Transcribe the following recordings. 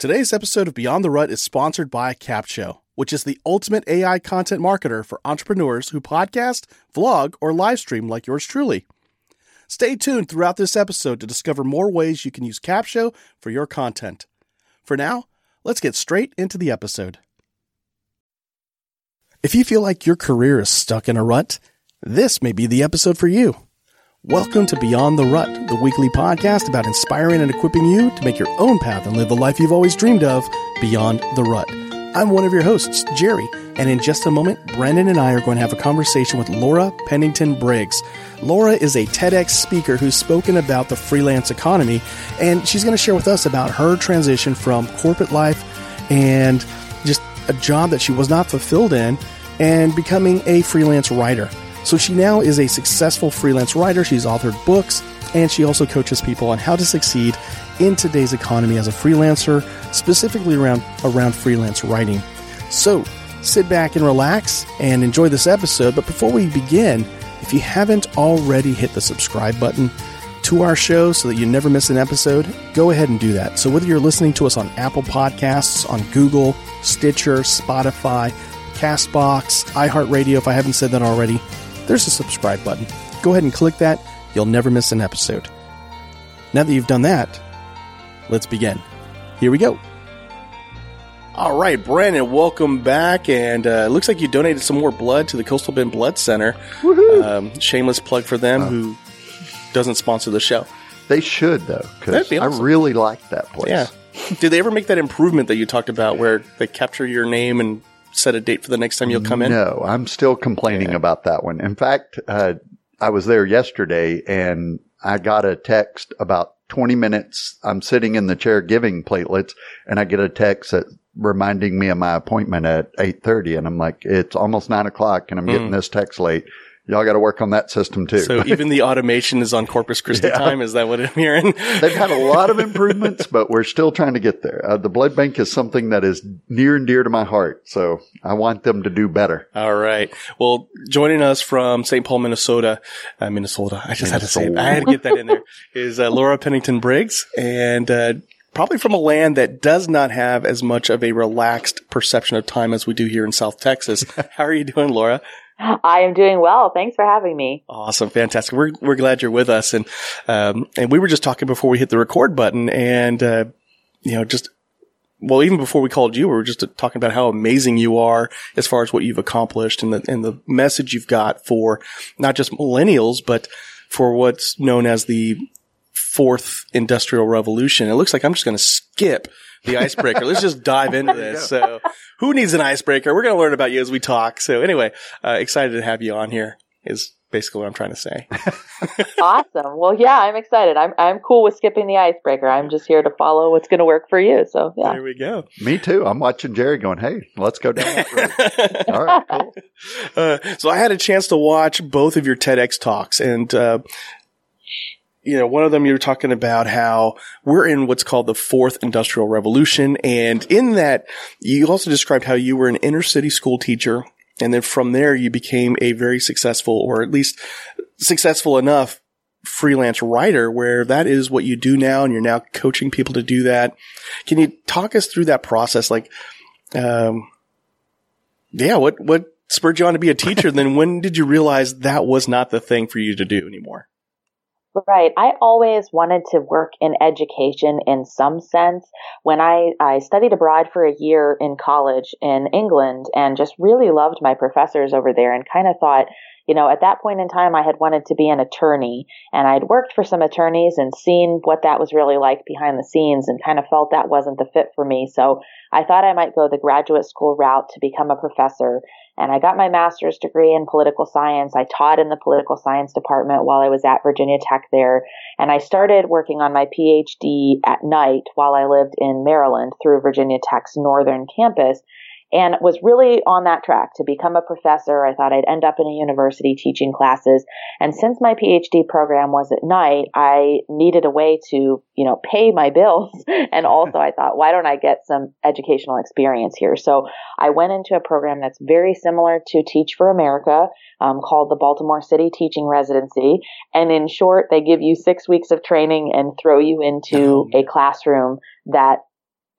Today's episode of Beyond the Rut is sponsored by Capsho, which is the ultimate AI content marketer for entrepreneurs who podcast, vlog, or live stream like yours truly. Stay tuned throughout this episode to discover more ways you can use Capsho for your content. For now, let's get straight into the episode. If you feel like your career is stuck in a rut, this may be the episode for you. Welcome to Beyond the Rut, the weekly podcast about inspiring and equipping you to make your own path and live the life you've always dreamed of beyond the rut. I'm one of your hosts, Jerry, and in just a moment, Brandon and I are going to have a conversation with Laura Pennington Briggs. Laura is a TEDx speaker who's spoken about the freelance economy, and she's going to share with us about her transition from corporate life and just a job that she was not fulfilled in and becoming a freelance writer. So she now is a successful freelance writer. She's authored books and she also coaches people on how to succeed in today's economy as a freelancer, specifically around around freelance writing. So, sit back and relax and enjoy this episode, but before we begin, if you haven't already hit the subscribe button to our show so that you never miss an episode, go ahead and do that. So whether you're listening to us on Apple Podcasts, on Google, Stitcher, Spotify, Castbox, iHeartRadio if I haven't said that already, there's a subscribe button. Go ahead and click that. You'll never miss an episode. Now that you've done that, let's begin. Here we go. All right, Brandon, welcome back. And uh, looks like you donated some more blood to the Coastal Bend Blood Center. Um, shameless plug for them who doesn't sponsor the show. They should though, because be awesome. I really like that place. Yeah. Did they ever make that improvement that you talked about where they capture your name and set a date for the next time you'll come in? No, I'm still complaining about that one. In fact, uh, I was there yesterday and I got a text about 20 minutes. I'm sitting in the chair giving platelets and I get a text that reminding me of my appointment at 8:30 and I'm like it's almost nine o'clock and I'm getting this text late. Y'all got to work on that system too. So even the automation is on Corpus Christi Yeah. time. Is that what I'm hearing? They've had a lot of improvements, but we're still trying to get there. Uh, the blood bank is something that is near and dear to my heart. So I want them to do better. All right. Well, joining us from St. Paul, Minnesota, uh, Minnesota. I just had to say it. I had to get that in there. Is uh, Laura Pennington Briggs, and uh, probably from a land that does not have as much of a relaxed perception of time as we do here in South Texas. How are you doing, Laura? I am doing well. Thanks for having me. Awesome, fantastic. We're we're glad you're with us, and um, and we were just talking before we hit the record button, and uh, you know, just well, even before we called you, we were just talking about how amazing you are as far as what you've accomplished and the and the message you've got for not just millennials, but for what's known as the fourth industrial revolution. It looks like I'm just going to skip the icebreaker. Let's just dive into this. So, who needs an icebreaker? We're going to learn about you as we talk. So, anyway, uh, excited to have you on here. Is basically what I'm trying to say. Awesome. Well, yeah, I'm excited. I'm I'm cool with skipping the icebreaker. I'm just here to follow what's going to work for you. So, yeah. There we go. Me too. I'm watching Jerry going, Hey, let's go down that road. All right, cool. Uh, so I had a chance to watch both of your TEDx talks and, uh, you know, one of them you were talking about how we're in what's called the fourth industrial revolution. And in that, you also described how you were an inner city school teacher. And then from there, you became a very successful, or at least successful enough freelance writer where that is what you do now. And you're now coaching people to do that. Can you talk us through that process? Like, um, yeah, what, what spurred you on to be a teacher? Then when did you realize that was not the thing for you to do anymore? Right. I always wanted to work in education in some sense. When I, I studied abroad for a year in college in England and just really loved my professors over there and kind of thought, you know, at that point in time, I had wanted to be an attorney and I'd worked for some attorneys and seen what that was really like behind the scenes and kind of felt that wasn't the fit for me. So I thought I might go the graduate school route to become a professor. And I got my master's degree in political science. I taught in the political science department while I was at Virginia Tech there. And I started working on my PhD at night while I lived in Maryland through Virginia Tech's northern campus and was really on that track to become a professor. I thought I'd end up in a university teaching classes. And since my PhD program was at night, I needed a way to, you know, pay my bills. and also I thought, why don't I get some educational experience here? So I went into a program that's very similar to Teach for America, um, called the Baltimore City Teaching Residency. And in short, they give you six weeks of training and throw you into Oh, a classroom that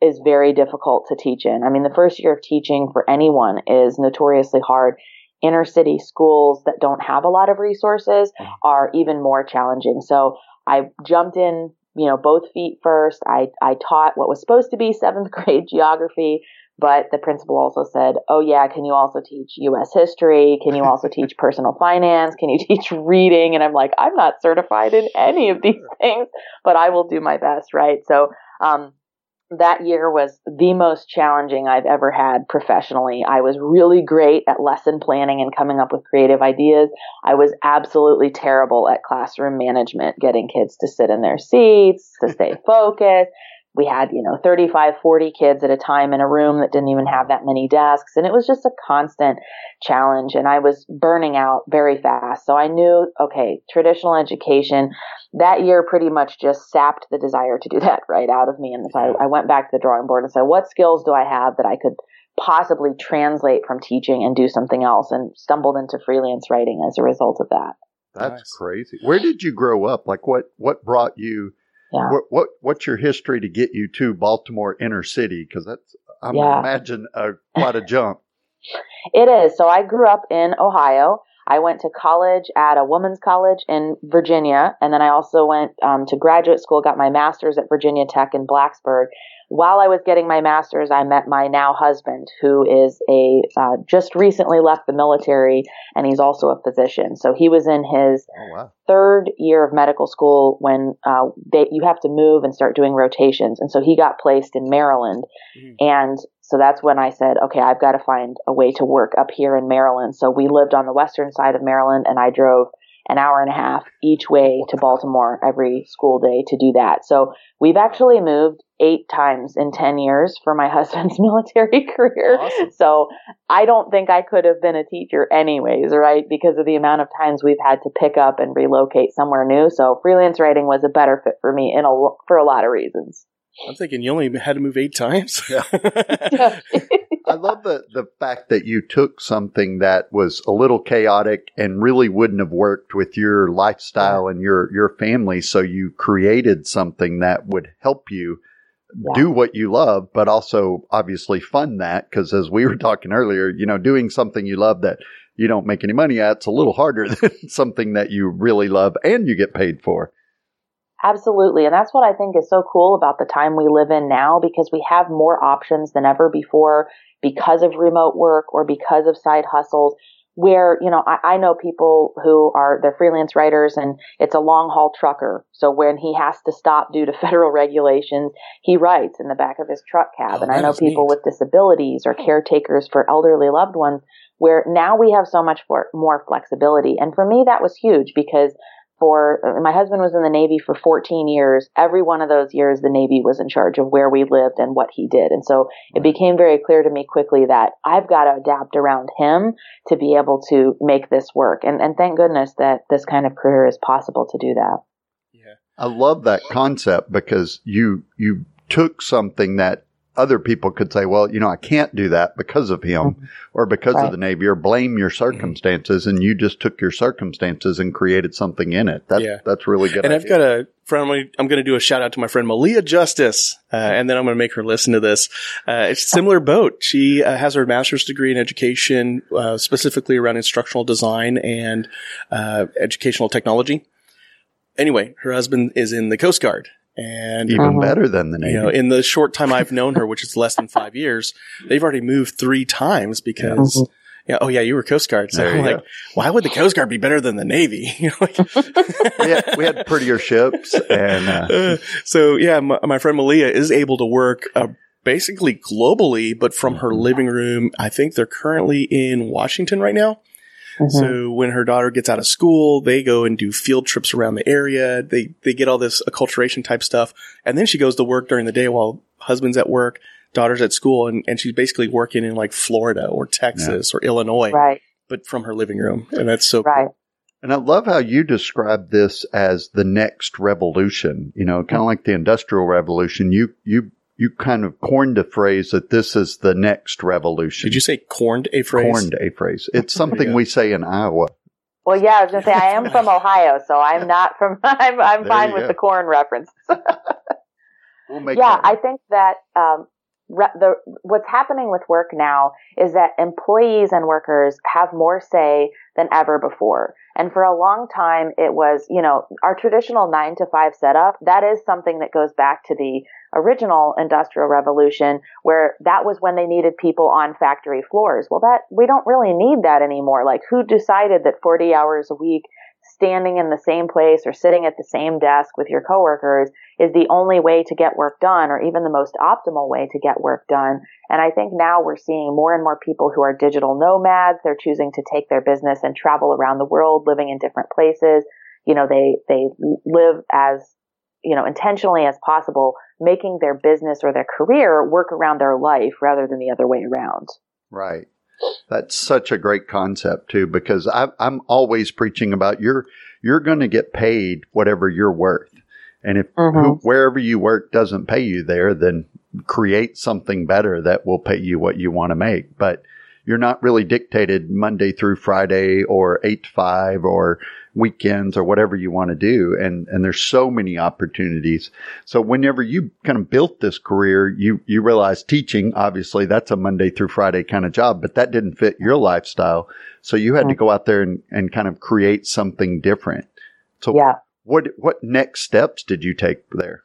is very difficult to teach in. I mean, the first year of teaching for anyone is notoriously hard. Inner city schools that don't have a lot of resources mm-hmm. are even more challenging. So I jumped in, you know, both feet first. I, I taught what was supposed to be seventh grade geography but the principal also said, Oh, yeah, can you also teach US history? Can you also teach personal finance? Can you teach reading? And I'm like, I'm not certified in any of these things, but I will do my best, right? So, um, that year was the most challenging I've ever had professionally. I was really great at lesson planning and coming up with creative ideas. I was absolutely terrible at classroom management, getting kids to sit in their seats, to stay focused we had, you know, 35, 40 kids at a time in a room that didn't even have that many desks. And it was just a constant challenge. And I was burning out very fast. So I knew, okay, traditional education that year pretty much just sapped the desire to do that right out of me. And so I, I went back to the drawing board and said, what skills do I have that I could possibly translate from teaching and do something else? And stumbled into freelance writing as a result of that. That's nice. crazy. Where did you grow up? Like what, what brought you yeah. What, what, what's your history to get you to Baltimore inner city? Because that's I yeah. imagine a, quite a jump. it is. So I grew up in Ohio. I went to college at a women's college in Virginia, and then I also went um, to graduate school, got my master's at Virginia Tech in Blacksburg, while I was getting my master's, I met my now husband, who is a uh, just recently left the military, and he's also a physician. So he was in his oh, wow. third year of medical school when uh, they, you have to move and start doing rotations, and so he got placed in Maryland, mm-hmm. and so that's when I said, okay, I've got to find a way to work up here in Maryland. So we lived on the western side of Maryland, and I drove an hour and a half each way to Baltimore every school day to do that. So we've actually moved eight times in 10 years for my husband's military career. Awesome. So I don't think I could have been a teacher anyways, right? Because of the amount of times we've had to pick up and relocate somewhere new. So freelance writing was a better fit for me in a, for a lot of reasons. I'm thinking you only had to move eight times. Yeah. I love the, the fact that you took something that was a little chaotic and really wouldn't have worked with your lifestyle and your, your family. So you created something that would help you yeah. do what you love, but also obviously fund that. Cause as we were talking earlier, you know, doing something you love that you don't make any money at, it's a little harder than something that you really love and you get paid for. Absolutely. And that's what I think is so cool about the time we live in now because we have more options than ever before because of remote work or because of side hustles where, you know, I, I know people who are, they're freelance writers and it's a long haul trucker. So when he has to stop due to federal regulations, he writes in the back of his truck cab. Oh, and I know people neat. with disabilities or caretakers for elderly loved ones where now we have so much for, more flexibility. And for me, that was huge because for uh, my husband was in the Navy for 14 years. Every one of those years, the Navy was in charge of where we lived and what he did. And so it became very clear to me quickly that I've got to adapt around him to be able to make this work. And, and thank goodness that this kind of career is possible to do that. Yeah. I love that concept because you, you took something that other people could say, well, you know, I can't do that because of him mm-hmm. or because right. of the Navy or blame your circumstances. And you just took your circumstances and created something in it. That's, yeah. that's really good. And idea. I've got a friend, I'm going to do a shout out to my friend Malia Justice. Uh, and then I'm going to make her listen to this. Uh, it's a similar boat. She uh, has her master's degree in education, uh, specifically around instructional design and, uh, educational technology. Anyway, her husband is in the Coast Guard and even uh-huh. better than the Navy. You know, in the short time I've known her, which is less than five years, they've already moved three times because. Uh-huh. Yeah, oh yeah, you were Coast Guard. So like, go. why would the Coast Guard be better than the Navy? we, had, we, had, prettier ships, and uh, so yeah, my, my, friend Malia is able to work uh, basically globally, but from her living room. I think they're currently in Washington right now. Mm-hmm. So when her daughter gets out of school, they go and do field trips around the area. They, they get all this acculturation type stuff. And then she goes to work during the day while husband's at work, daughter's at school, and, and she's basically working in like Florida or Texas yeah. or Illinois. Right. But from her living room. And that's so right. Cool. And I love how you describe this as the next revolution, you know, kind of mm-hmm. like the industrial revolution. You, you you kind of coined a phrase that this is the next revolution. Did you say corned a phrase? Corned a phrase. It's something yeah. we say in Iowa. Well, yeah, I was going to say I am from Ohio, so I'm not from. I'm, I'm fine with go. the corn reference. We'll yeah, I think that um, re- the what's happening with work now is that employees and workers have more say than ever before. And for a long time, it was, you know, our traditional nine to five setup. That is something that goes back to the original industrial revolution where that was when they needed people on factory floors. Well, that we don't really need that anymore. Like who decided that 40 hours a week standing in the same place or sitting at the same desk with your coworkers is the only way to get work done or even the most optimal way to get work done. And I think now we're seeing more and more people who are digital nomads. They're choosing to take their business and travel around the world, living in different places. You know, they, they live as, you know, intentionally as possible, making their business or their career work around their life rather than the other way around. Right. That's such a great concept too, because I, I'm always preaching about you're you're going to get paid whatever you're worth, and if Mm-hmm. who, wherever you work doesn't pay you there, then create something better that will pay you what you want to make. But you're not really dictated Monday through Friday or eight to five or weekends or whatever you want to do. And, and there's so many opportunities. So whenever you kind of built this career, you, you realize teaching, obviously that's a Monday through Friday kind of job, but that didn't fit your lifestyle. So you had to go out there and, and kind of create something different. So Yeah. what, what next steps did you take there?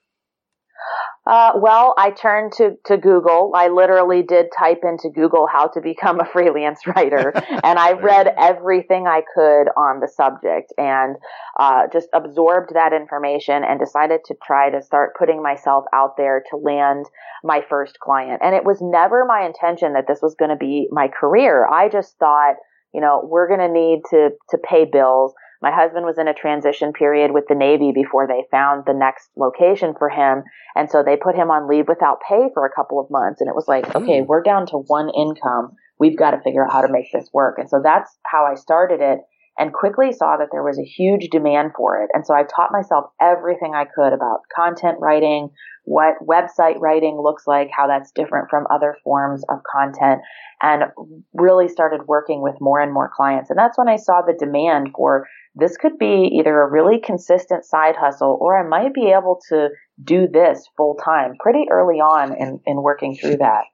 Uh, well, I turned to, to Google. I literally did type into Google how to become a freelance writer, and I read everything I could on the subject and uh, just absorbed that information and decided to try to start putting myself out there to land my first client. And it was never my intention that this was going to be my career. I just thought, you know, we're going to need to to pay bills. My husband was in a transition period with the Navy before they found the next location for him. And so they put him on leave without pay for a couple of months. And it was like, okay, hmm. we're down to one income. We've got to figure out how to make this work. And so that's how I started it and quickly saw that there was a huge demand for it. And so I taught myself everything I could about content writing, what website writing looks like, how that's different from other forms of content, and really started working with more and more clients. And that's when I saw the demand for this could be either a really consistent side hustle or I might be able to do this full time pretty early on in, in working through that.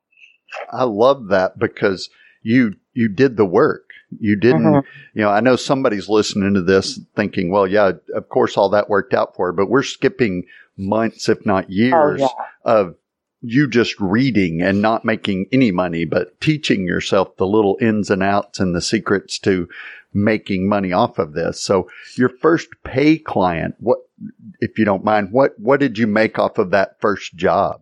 I love that because you you did the work. You didn't, Mhm. you know, I know somebody's listening to this thinking, well, yeah, of course all that worked out for her, but we're skipping months, if not years Oh, yeah. of you just reading and not making any money, but teaching yourself the little ins and outs and the secrets to making money off of this. So your first pay client, what, if you don't mind, what, what did you make off of that first job?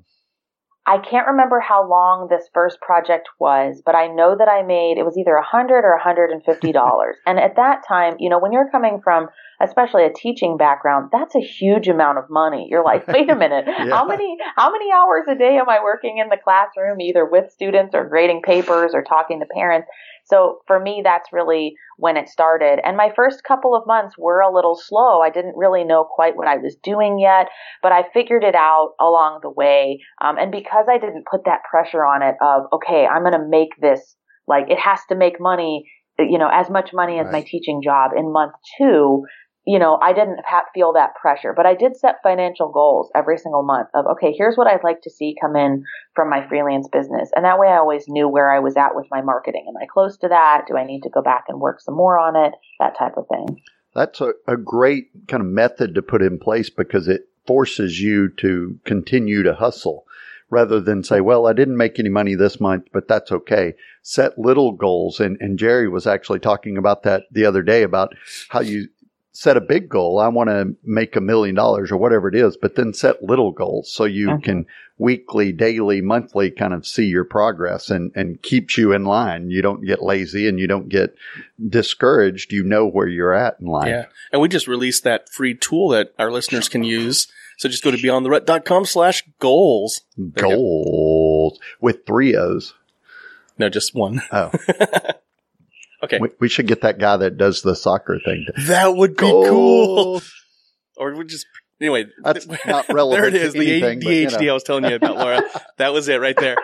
I can't remember how long this first project was, but I know that I made it was either a hundred or a hundred and fifty dollars. and at that time, you know, when you're coming from especially a teaching background, that's a huge amount of money. You're like, wait a minute, how many how many hours a day am I working in the classroom, either with students or grading papers or talking to parents? So for me, that's really when it started. And my first couple of months were a little slow. I didn't really know quite what I was doing yet, but I figured it out along the way. Um, and because I didn't put that pressure on it of, okay, I'm going to make this, like, it has to make money, you know, as much money as my teaching job in month two, you know, I didn't ha- feel that pressure, but I did set financial goals every single month of, okay, here's what I'd like to see come in from my freelance business. And that way I always knew where I was at with my marketing. Am I close to that? Do I need to go back and work some more on it? That type of thing. That's a, a great kind of method to put in place because it forces you to continue to hustle rather than say, well, I didn't make any money this month, but that's okay. Set little goals. And, and Jerry was actually talking about that the other day about how you set a big goal. I want to make a million dollars or whatever it is, but then set little goals so you Mhm. can weekly, daily, monthly kind of see your progress and, and keeps you in line. You don't get lazy and you don't get discouraged. You know where you're at in life. Yeah. And we just released that free tool that our listeners can use. So just go to beyondtherut.com slash goals. There you go. goals with three O's. No, just one. Oh, Okay. we, we should get that guy that does the soccer thing. To, That would be cool. Or we just, anyway. That's th- not relevant There it to. The anything, but, you ADHD know. I was telling you about, Laura. that was it right there.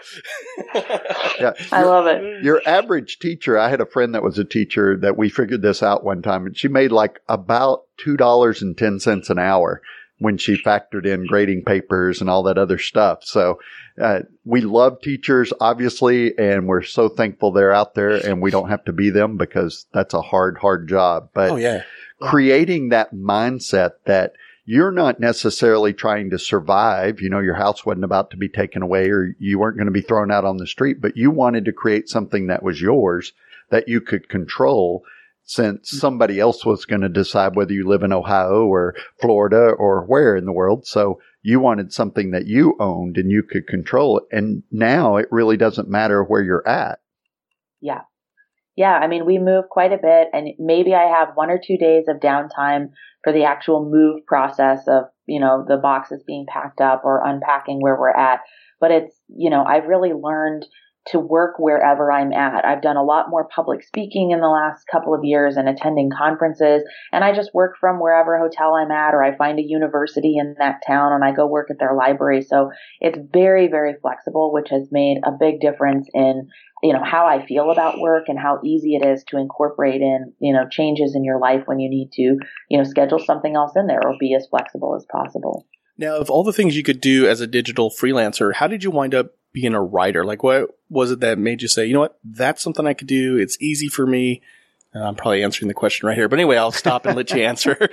Yeah, I love it. your average teacher. I had a friend that was a teacher that we figured this out one time, and she made like about two dollars and ten cents an hour. when she factored in grading papers and all that other stuff. So uh, we love teachers, obviously, and we're so thankful they're out there and we don't have to be them because that's a hard, hard job. But oh, yeah. creating that mindset that you're not necessarily trying to survive. You know, your house wasn't about to be taken away or you weren't going to be thrown out on the street, but you wanted to create something that was yours that you could control since mm. somebody else was going to decide whether you live in Ohio or Florida or where in the world. So you wanted something that you owned and you could control it. And now it really doesn't matter where you're at. Yeah. Yeah. I mean, we move quite a bit and maybe I have one or two days of downtime for the actual move process of, you know, the boxes being packed up or unpacking where we're at. But it's, you know, I've really learned to work wherever I'm at. I've done a lot more public speaking in the last couple of years and attending conferences. And I just work from wherever hotel I'm at, or I find a university in that town and I go work at their library. So it's very, very flexible, which has made a big difference in, you know, how I feel about work and how easy it is to incorporate in, you know, changes in your life when you need to, you know, schedule something else in there or be as flexible as possible. Now, of all the things you could do as a digital freelancer, how did you wind up being a writer? Like, what was it that made you say, you know what, that's something I could do. It's easy for me. Uh, I'm probably answering the question right here, but anyway, I'll stop and let you answer.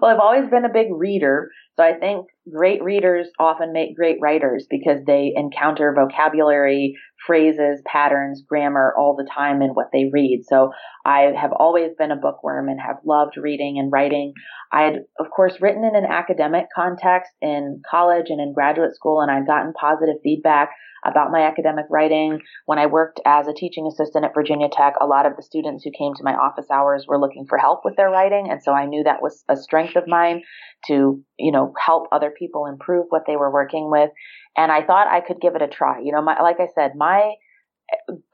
well, I've always been a big reader. So I think great readers often make great writers because they encounter vocabulary, phrases, patterns, grammar all the time in what they read. So I have always been a bookworm and have loved reading and writing. I had, of course, written in an academic context in college and in graduate school, and I'd gotten positive feedback about my academic writing. When I worked as a teaching assistant at Virginia Tech, a lot of the students who came to my office hours were looking for help with their writing. And so I knew that was a strength of mine to, you know, help other people improve what they were working with. And I thought I could give it a try. You know, my, like I said, my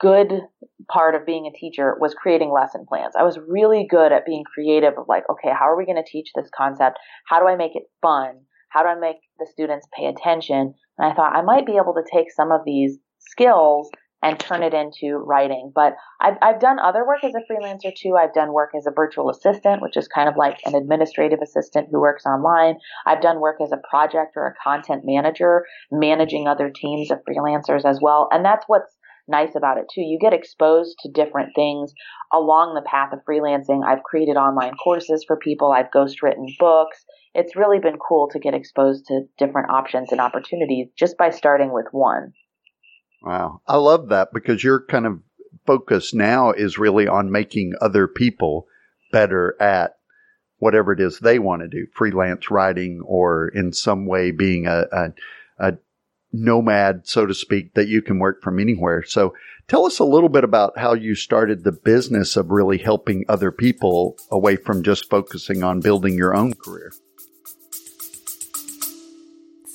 good part of being a teacher was creating lesson plans. I was really good at being creative of like, okay, how are we going to teach this concept? How do I make it fun? How do I make the students pay attention? And I thought I might be able to take some of these skills and turn it into writing. But I've, I've done other work as a freelancer too. I've done work as a virtual assistant, which is kind of like an administrative assistant who works online. I've done work as a project or a content manager, managing other teams of freelancers as well. And that's what's nice about it too. You get exposed to different things along the path of freelancing. I've created online courses for people. I've ghostwritten books. It's really been cool to get exposed to different options and opportunities just by starting with one. Wow. I love that because your kind of focus now is really on making other people better at whatever it is they want to do, freelance writing or in some way being a, a, a nomad, so to speak, that you can work from anywhere. So tell us a little bit about how you started the business of really helping other people away from just focusing on building your own career.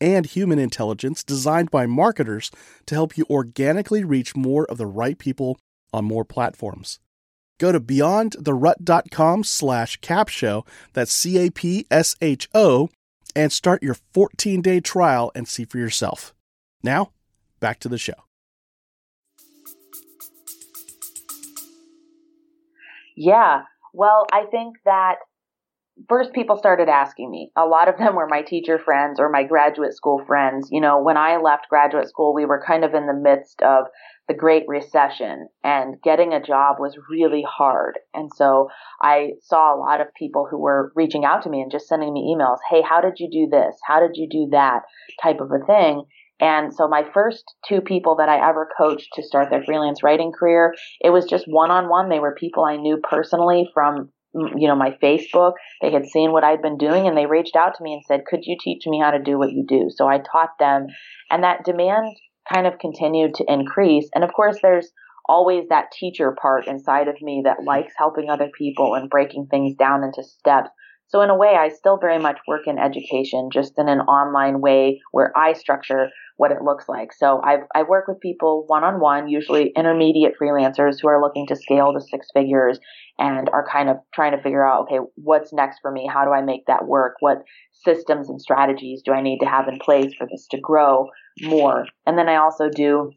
and human intelligence designed by marketers to help you organically reach more of the right people on more platforms. Go to beyondtherut.com slash capsho, that's C-A-P-S-H-O, and start your 14-day trial and see for yourself. Now, back to the show. Yeah. Well, I think that first people started asking me. A lot of them were my teacher friends or my graduate school friends. You know, when I left graduate school, we were kind of in the midst of the Great Recession and getting a job was really hard. And so I saw a lot of people who were reaching out to me and just sending me emails. Hey, how did you do this? How did you do that type of a thing? And so my first two people that I ever coached to start their freelance writing career, it was just one on one. They were people I knew personally from you know, my Facebook. They had seen what I'd been doing and they reached out to me and said, could you teach me how to do what you do? So I taught them and that demand kind of continued to increase. And of course, there's always that teacher part inside of me that likes helping other people and breaking things down into steps. So in a way, I still very much work in education, just in an online way where I structure what it looks like. So I I work with people one on one, usually intermediate freelancers who are looking to scale to six figures and are kind of trying to figure out, okay, what's next for me? How do I make that work? What systems and strategies do I need to have in place for this to grow more? And then I also do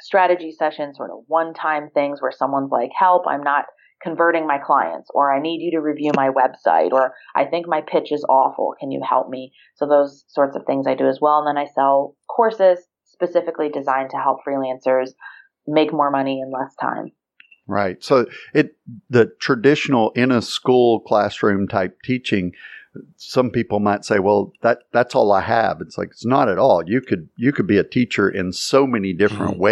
strategy sessions, sort of one time things where someone's like, help, I'm not converting my clients, or I need you to review my website, or I think my pitch is awful. Can you help me? So those sorts of things I do as well. And then I sell courses specifically designed to help freelancers make more money in less time. Right. So it the traditional in a school classroom type teaching some people might say, well, that that's all I have. It's like it's not at all. You could you could be a teacher in so many different mm-hmm.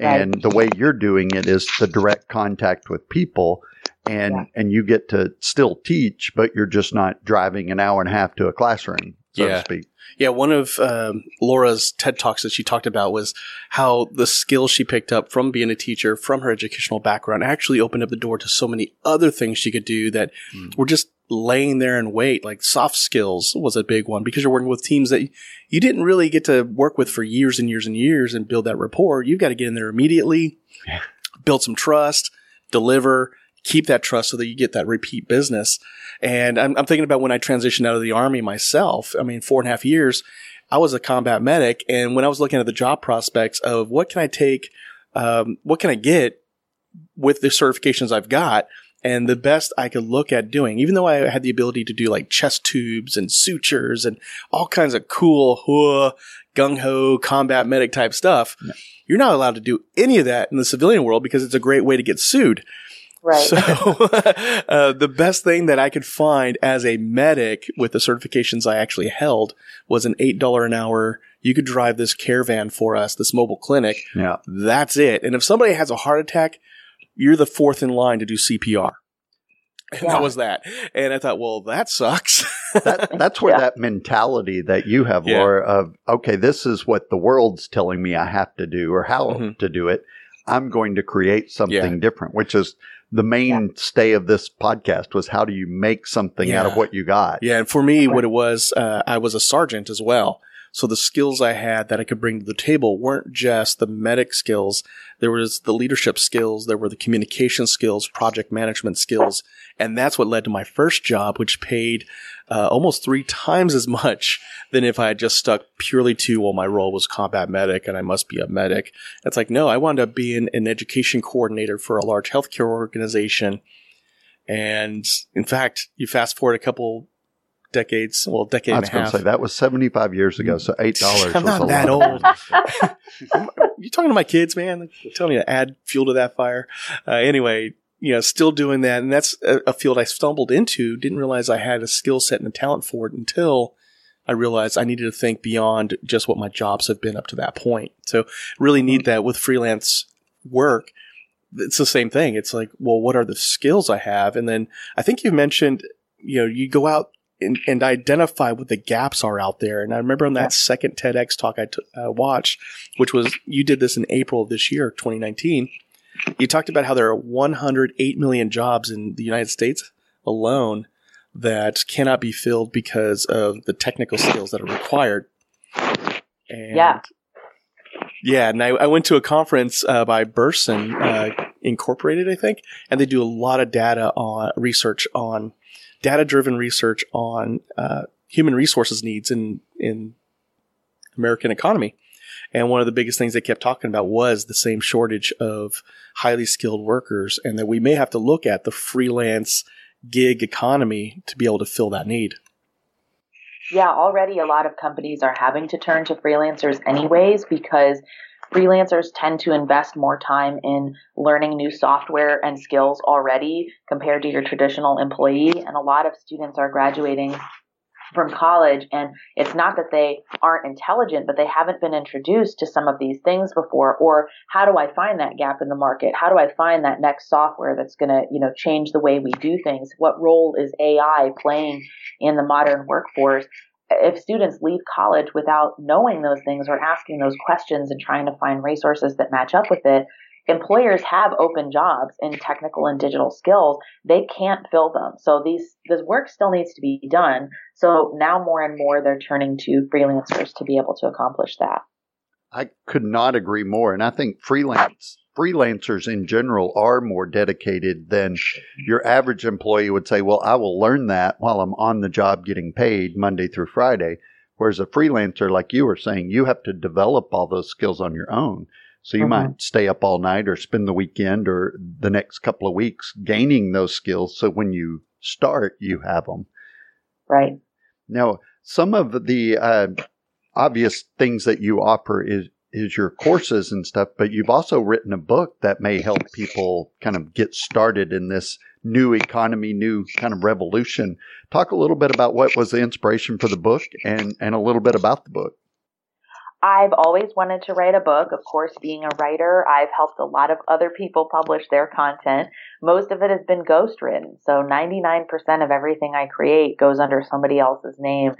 Ways. And right. the way you're doing it is the direct contact with people and yeah. and you get to still teach, but you're just not driving an hour and a half to a classroom, so yeah. to speak. Yeah, one of um, Laura's TED Talks that she talked about was how the skills she picked up from being a teacher, from her educational background, actually opened up the door to so many other things she could do that mm. were just laying there and wait. Like soft skills was a big one because you're working with teams that you didn't really get to work with for years and years and years and build that rapport. You've got to get in there immediately, build some trust, deliver, keep that trust so that you get that repeat business. And I'm, I'm thinking about when I transitioned out of the army myself. I mean, four and a half years, I was a combat medic. And when I was looking at the job prospects of what can I take, um, what can I get with the certifications I've got? And the best I could look at doing, even though I had the ability to do like chest tubes and sutures and all kinds of cool, gung ho combat medic type stuff, no. you're not allowed to do any of that in the civilian world because it's a great way to get sued. Right. So, uh, the best thing that I could find as a medic with the certifications I actually held was an $8 an hour. You could drive this caravan for us, this mobile clinic. Yeah. That's it. And if somebody has a heart attack, you're the fourth in line to do CPR. And yeah. that was that. And I thought, well, that sucks. that, that's where yeah. that mentality that you have, yeah. Laura, of, okay, this is what the world's telling me I have to do or how mm-hmm. to do it. I'm going to create something different, which is the mainstay of this podcast was how do you make something out of what you got? Yeah. And for me, what it was, uh, I was a sergeant as well. So the skills I had that I could bring to the table weren't just the medic skills. There was the leadership skills. There were the communication skills, project management skills. And that's what led to my first job, which paid uh, almost three times as much than if I had just stuck purely to, well, my role was combat medic and I must be a medic. It's like, no, I wound up being an education coordinator for a large healthcare organization. And in fact, you fast forward a couple decades, well, decade and a half. I was going to say, that was 75 years ago, so $8 I'm not that old. you talking to my kids, man? They're telling me to add fuel to that fire. Uh, anyway, you know, still doing that. And that's a, a field I stumbled into. Didn't realize I had a skill set and a talent for it until I realized I needed to think beyond just what my jobs have been up to that point. So really need that with freelance work. It's the same thing. It's like, well, what are the skills I have? And then I think you mentioned, you know, you go out and, and identify what the gaps are out there. And I remember on that yeah. second TEDx talk I t- uh, watched, which was you did this in April of this year, 2019. You talked about how there are 108 million jobs in the United States alone that cannot be filled because of the technical skills that are required. And yeah. Yeah, and I, I went to a conference uh, by Bersin uh, Incorporated, I think, and they do a lot of data on research on data driven research on uh, human resources needs in in American economy. And one of the biggest things they kept talking about was the same shortage of highly skilled workers, and that we may have to look at the freelance gig economy to be able to fill that need. Yeah, already a lot of companies are having to turn to freelancers anyways because freelancers tend to invest more time in learning new software and skills already compared to your traditional employee. And a lot of students are graduating from college and it's not that they aren't intelligent but they haven't been introduced to some of these things before. Or how do i find that gap in the market? How do i find that next software that's going to you know change the way we do things? What role is ai playing in the modern workforce if students leave college without knowing those things or asking those questions and trying to find resources that match up with it, employers have open jobs in technical and digital skills. They can't fill them. So these, this work still needs to be done. So now more and more they're turning to freelancers to be able to accomplish that. I could not agree more. And I think freelance freelancers in general are more dedicated than your average employee would say, well, I will learn that while I'm on the job getting paid Monday through Friday. Whereas a freelancer, like you were saying, you have to develop all those skills on your own. So you might stay up all night or spend the weekend or the next couple of weeks gaining those skills. So when you start, you have them. Right. Now, some of the uh, obvious things that you offer is is your courses and stuff, but you've also written a book that may help people kind of get started in this new economy, new kind of revolution. Talk a little bit about what was the inspiration for the book and, and a little bit about the book. I've always wanted to write a book. Of course, being a writer, I've helped a lot of other people publish their content. Most of it has been ghost written. So 99% of everything I create goes under somebody else's name.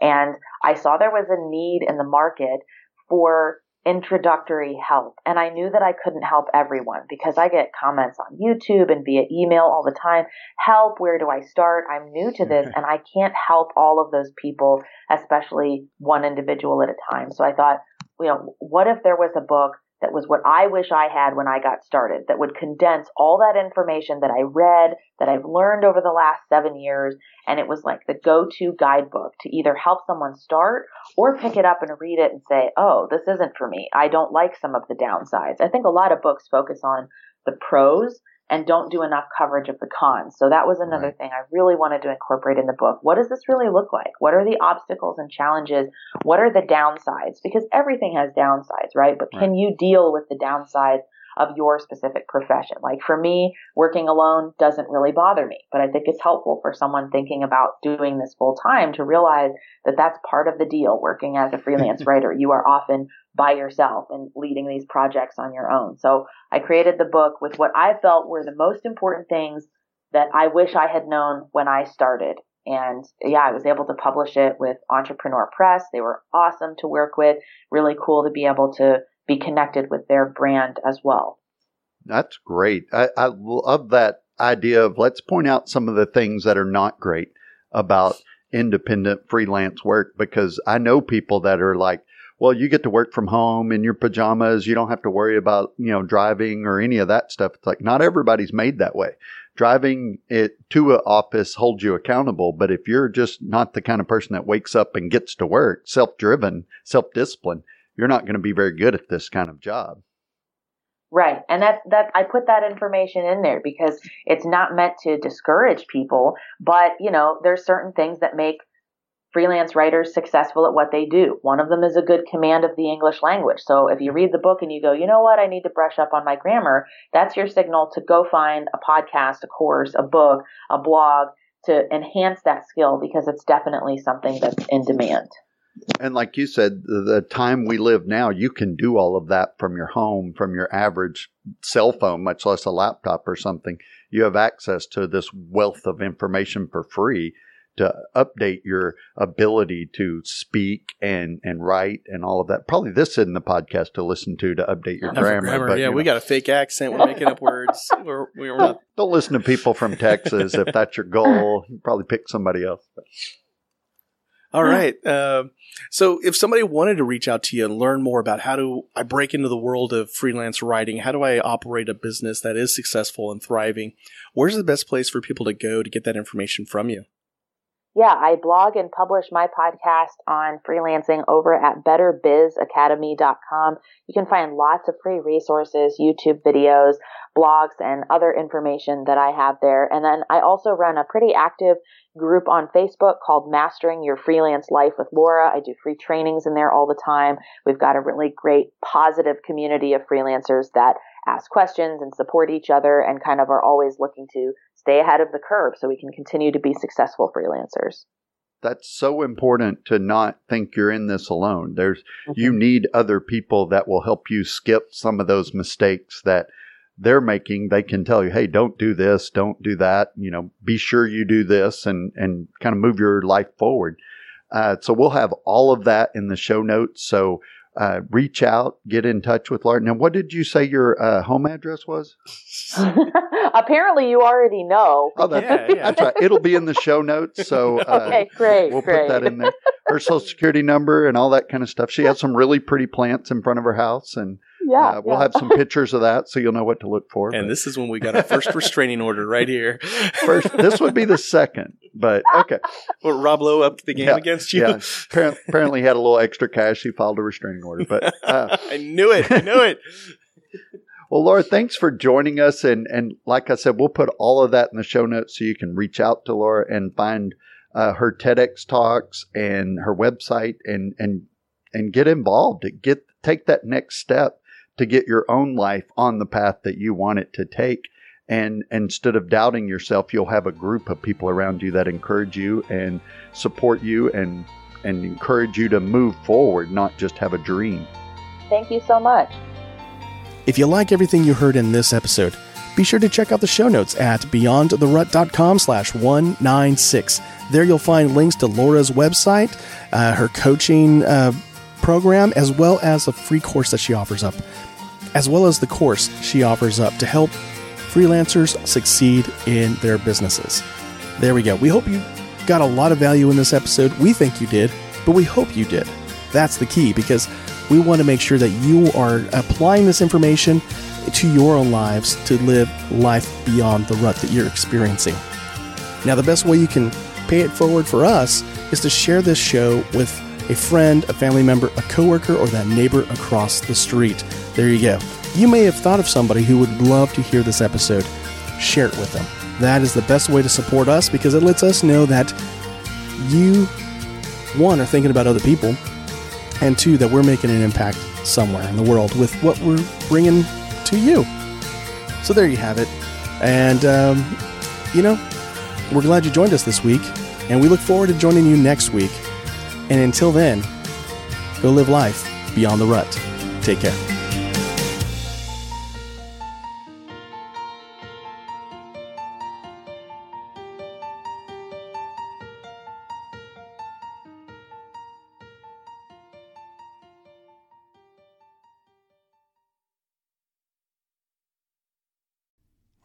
And I saw there was a need in the market for introductory help. And I knew that I couldn't help everyone because I get comments on YouTube and via email all the time. Help, where do I start? I'm new to this and I can't help all of those people, especially one individual at a time. So I thought, you know, what if there was a book that was what I wish I had when I got started, that would condense all that information that I read, that I've learned over the last seven years. And it was like the go to guidebook to either help someone start or pick it up and read it and say, oh, this isn't for me. I don't like some of the downsides. I think a lot of books focus on the pros and don't do enough coverage of the cons. So that was another right. thing I really wanted to incorporate in the book. What does this really look like? What are the obstacles and challenges? What are the downsides? Because everything has downsides, right? But right. can you deal with the downsides of your specific profession. Like for me, working alone doesn't really bother me, but I think it's helpful for someone thinking about doing this full time to realize that that's part of the deal. Working as a freelance writer, you are often by yourself and leading these projects on your own. So I created the book with what I felt were the most important things that I wish I had known when I started. And yeah, I was able to publish it with Entrepreneur Press. They were awesome to work with, really cool to be able to be connected with their brand as well. That's great. I, I love that idea of let's point out some of the things that are not great about independent freelance work because I know people that are like, well, you get to work from home in your pajamas. You don't have to worry about, you know, driving or any of that stuff. It's like not everybody's made that way. Driving it to an office holds you accountable. But if you're just not the kind of person that wakes up and gets to work, self driven, self disciplined, you're not going to be very good at this kind of job. Right. And that, that, I put that information in there because it's not meant to discourage people, but, you know, there's certain things that make freelance writers successful at what they do. One of them is a good command of the English language. So if you read the book and you go, you know what, I need to brush up on my grammar, that's your signal to go find a podcast, a course, a book, a blog to enhance that skill because it's definitely something that's in demand. And like you said, the time we live now, you can do all of that from your home, from your average cell phone, much less a laptop or something. You have access to this wealth of information for free to update your ability to speak and, and write and all of that. Probably this isn't the podcast to listen to to update your grammar. grammar. But, yeah, we know. got a fake accent. We're making up words. We're, we're not. Don't listen to people from Texas if that's your goal. You probably pick somebody else. All right. Uh, so if somebody wanted to reach out to you and learn more about how do I break into the world of freelance writing, how do I operate a business that is successful and thriving, where's the best place for people to go to get that information from you? Yeah, I blog and publish my podcast on freelancing over at betterbizacademy.com. You can find lots of free resources, YouTube videos, blogs, and other information that I have there. And then I also run a pretty active group on Facebook called Mastering Your Freelance Life with Laura. I do free trainings in there all the time. We've got a really great positive community of freelancers that ask questions and support each other and kind of are always looking to stay ahead of the curve so we can continue to be successful freelancers. That's so important to not think you're in this alone. There's mm-hmm. you need other people that will help you skip some of those mistakes that they're making, they can tell you, hey, don't do this, don't do that. You know, be sure you do this and, and kind of move your life forward. Uh, so we'll have all of that in the show notes. So uh, reach out, get in touch with Laura. Now, what did you say your uh, home address was? Apparently, you already know. Oh, that, Yeah, yeah. that's right. It'll be in the show notes. So uh, okay, great, we'll great. put that in there. Her social security number and all that kind of stuff. She has some really pretty plants in front of her house, and Yeah, uh, we'll yeah. have some pictures of that, so you'll know what to look for. And But this is when we got our first restraining order right here. first, this would be the second, but okay. Well, Rob Lowe up the game Yeah, against you. Yeah, apparently, apparently had a little extra cash. He filed a restraining order, but. Uh, I knew it. I knew it. Well, Laura, thanks for joining us. And, and like I said, we'll put all of that in the show notes so you can reach out to Laura and find uh, her TEDx talks and her website and, and, and get involved. Get, take that next step to get your own life on the path that you want it to take. And instead of doubting yourself, you'll have a group of people around you that encourage you and support you and, and encourage you to move forward, not just have a dream. Thank you so much. If you like everything you heard in this episode, be sure to check out the show notes at beyondtherut.com slash 196. There you'll find links to Laura's website, uh, her coaching uh, program, as well as a free course that she offers up, as well as the course she offers up to help freelancers succeed in their businesses. There we go. We hope you got a lot of value in this episode. We think you did, but we hope you did. That's the key because we want to make sure that you are applying this information to your own lives to live life beyond the rut that you're experiencing. Now, the best way you can pay it forward for us is to share this show with a friend, a family member, a coworker, or that neighbor across the street. There you go. You may have thought of somebody who would love to hear this episode. Share it with them. That is the best way to support us because it lets us know that you, one, are thinking about other people, and two, that we're making an impact somewhere in the world with what we're bringing to you. So there you have it. And, um, you know, we're glad you joined us this week, and we look forward to joining you next week. And until then, go live life beyond the rut. Take care.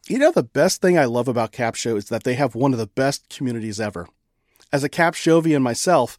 You know, the best thing I love about Capsho is that they have one of the best communities ever. As a Capshovian myself,